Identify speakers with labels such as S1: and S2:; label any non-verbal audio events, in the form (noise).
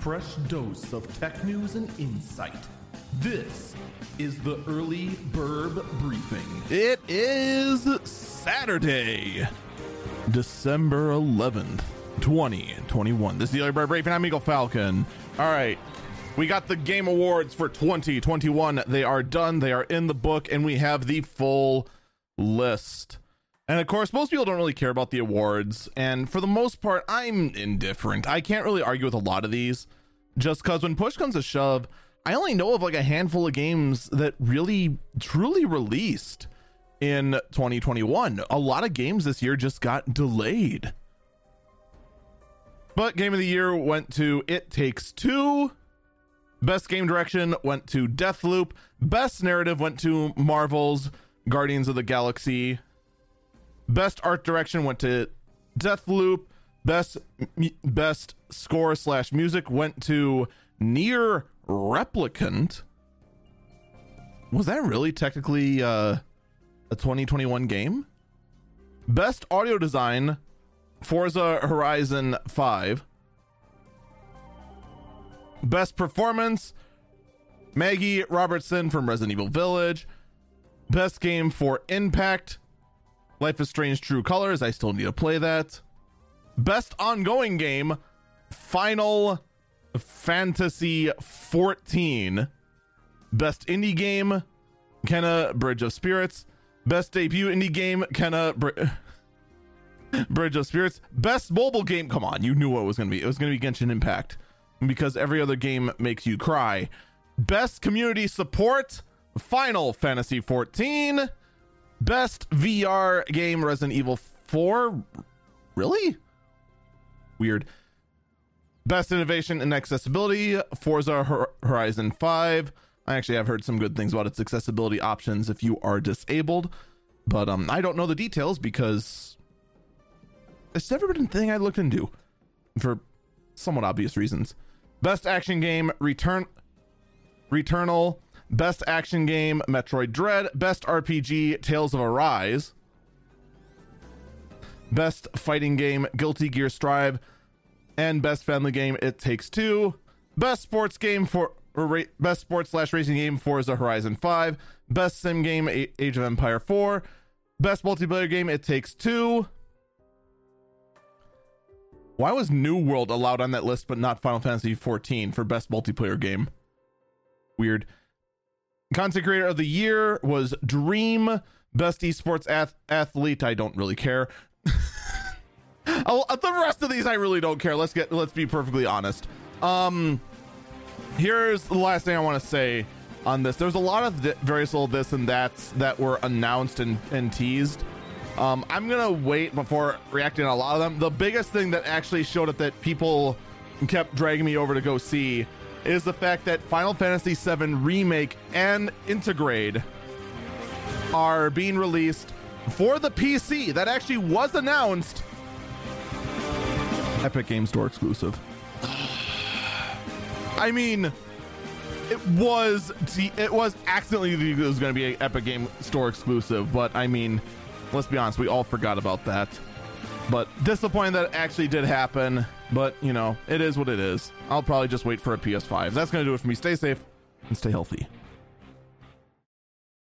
S1: fresh dose of tech news and insight. This is the Early Bird Briefing.
S2: It is Saturday, December 11th, 2021. This is the Early Bird Briefing. I'm Eagle Falcon. All right. We got the Game Awards for 2021. They are done, they are in the book, and we have the full list. And of course, most people don't really care about the awards. And for the most part, I'm indifferent. I can't really argue with a lot of these just because when push comes to shove, I only know of like a handful of games that really truly released in 2021. A lot of games this year just got delayed. But game of the year went to It Takes Two. Best game direction went to Deathloop. Best narrative went to Marvel's Guardians of the Galaxy Best art direction went to Deathloop. Best best score slash music went to NieR Replicant. Was that really technically uh, a 2021 game? Best audio design, Forza Horizon 5. Best performance, Maggie Robertson from Resident Evil Village. Best game for Impact, Life is Strange True Colors. I still need to play that. Best ongoing game, Final Fantasy 14. Best indie game, Kena Bridge of Spirits. Best debut indie game, Kena Br- (laughs) Bridge of Spirits. Best mobile game. Come on, you knew what it was going to be. It was going to be Genshin Impact because every other game makes you cry. Best community support, Final Fantasy 14. Best VR game Resident Evil 4. Really? Weird. Best innovation and accessibility Forza Horizon 5. I actually have heard some good things about its accessibility options if you are disabled, but um I don't know the details because it's never been a thing I looked into for somewhat obvious reasons. Best action game Return Returnal Best Action Game, Metroid Dread. Best RPG, Tales of Arise. Best Fighting Game, Guilty Gear Strive. And Best Family Game, It Takes Two. Best Sports Game for Best Sports slash Racing Game, Forza Horizon 5. Best Sim Game, Age of Empire 4. Best Multiplayer Game, It Takes Two. Why was New World allowed on that list but not Final Fantasy 14 for Best Multiplayer Game? Weird. Content creator of the year was Dream. Best esports ath- athlete. I don't really care. (laughs) the rest of these I really don't care. Let's get let's be perfectly honest. Um, here's the last thing I want to say on this. There's a lot of th- various little this and that's that were announced and, and teased. Um, I'm gonna wait before reacting to a lot of them. The biggest thing that actually showed up that people kept dragging me over to go see is the fact that Final Fantasy VII Remake and Intergrade are being released for the PC. That actually was announced. Epic Game Store exclusive. (sighs) I mean, it was it was accidentally it was going to be an Epic Game Store exclusive, but I mean, let's be honest, we all forgot about that. But disappointing that it actually did happen. But, you know, it is what it is. I'll probably just wait for a PS5. That's going to do it for me. Stay safe and stay healthy.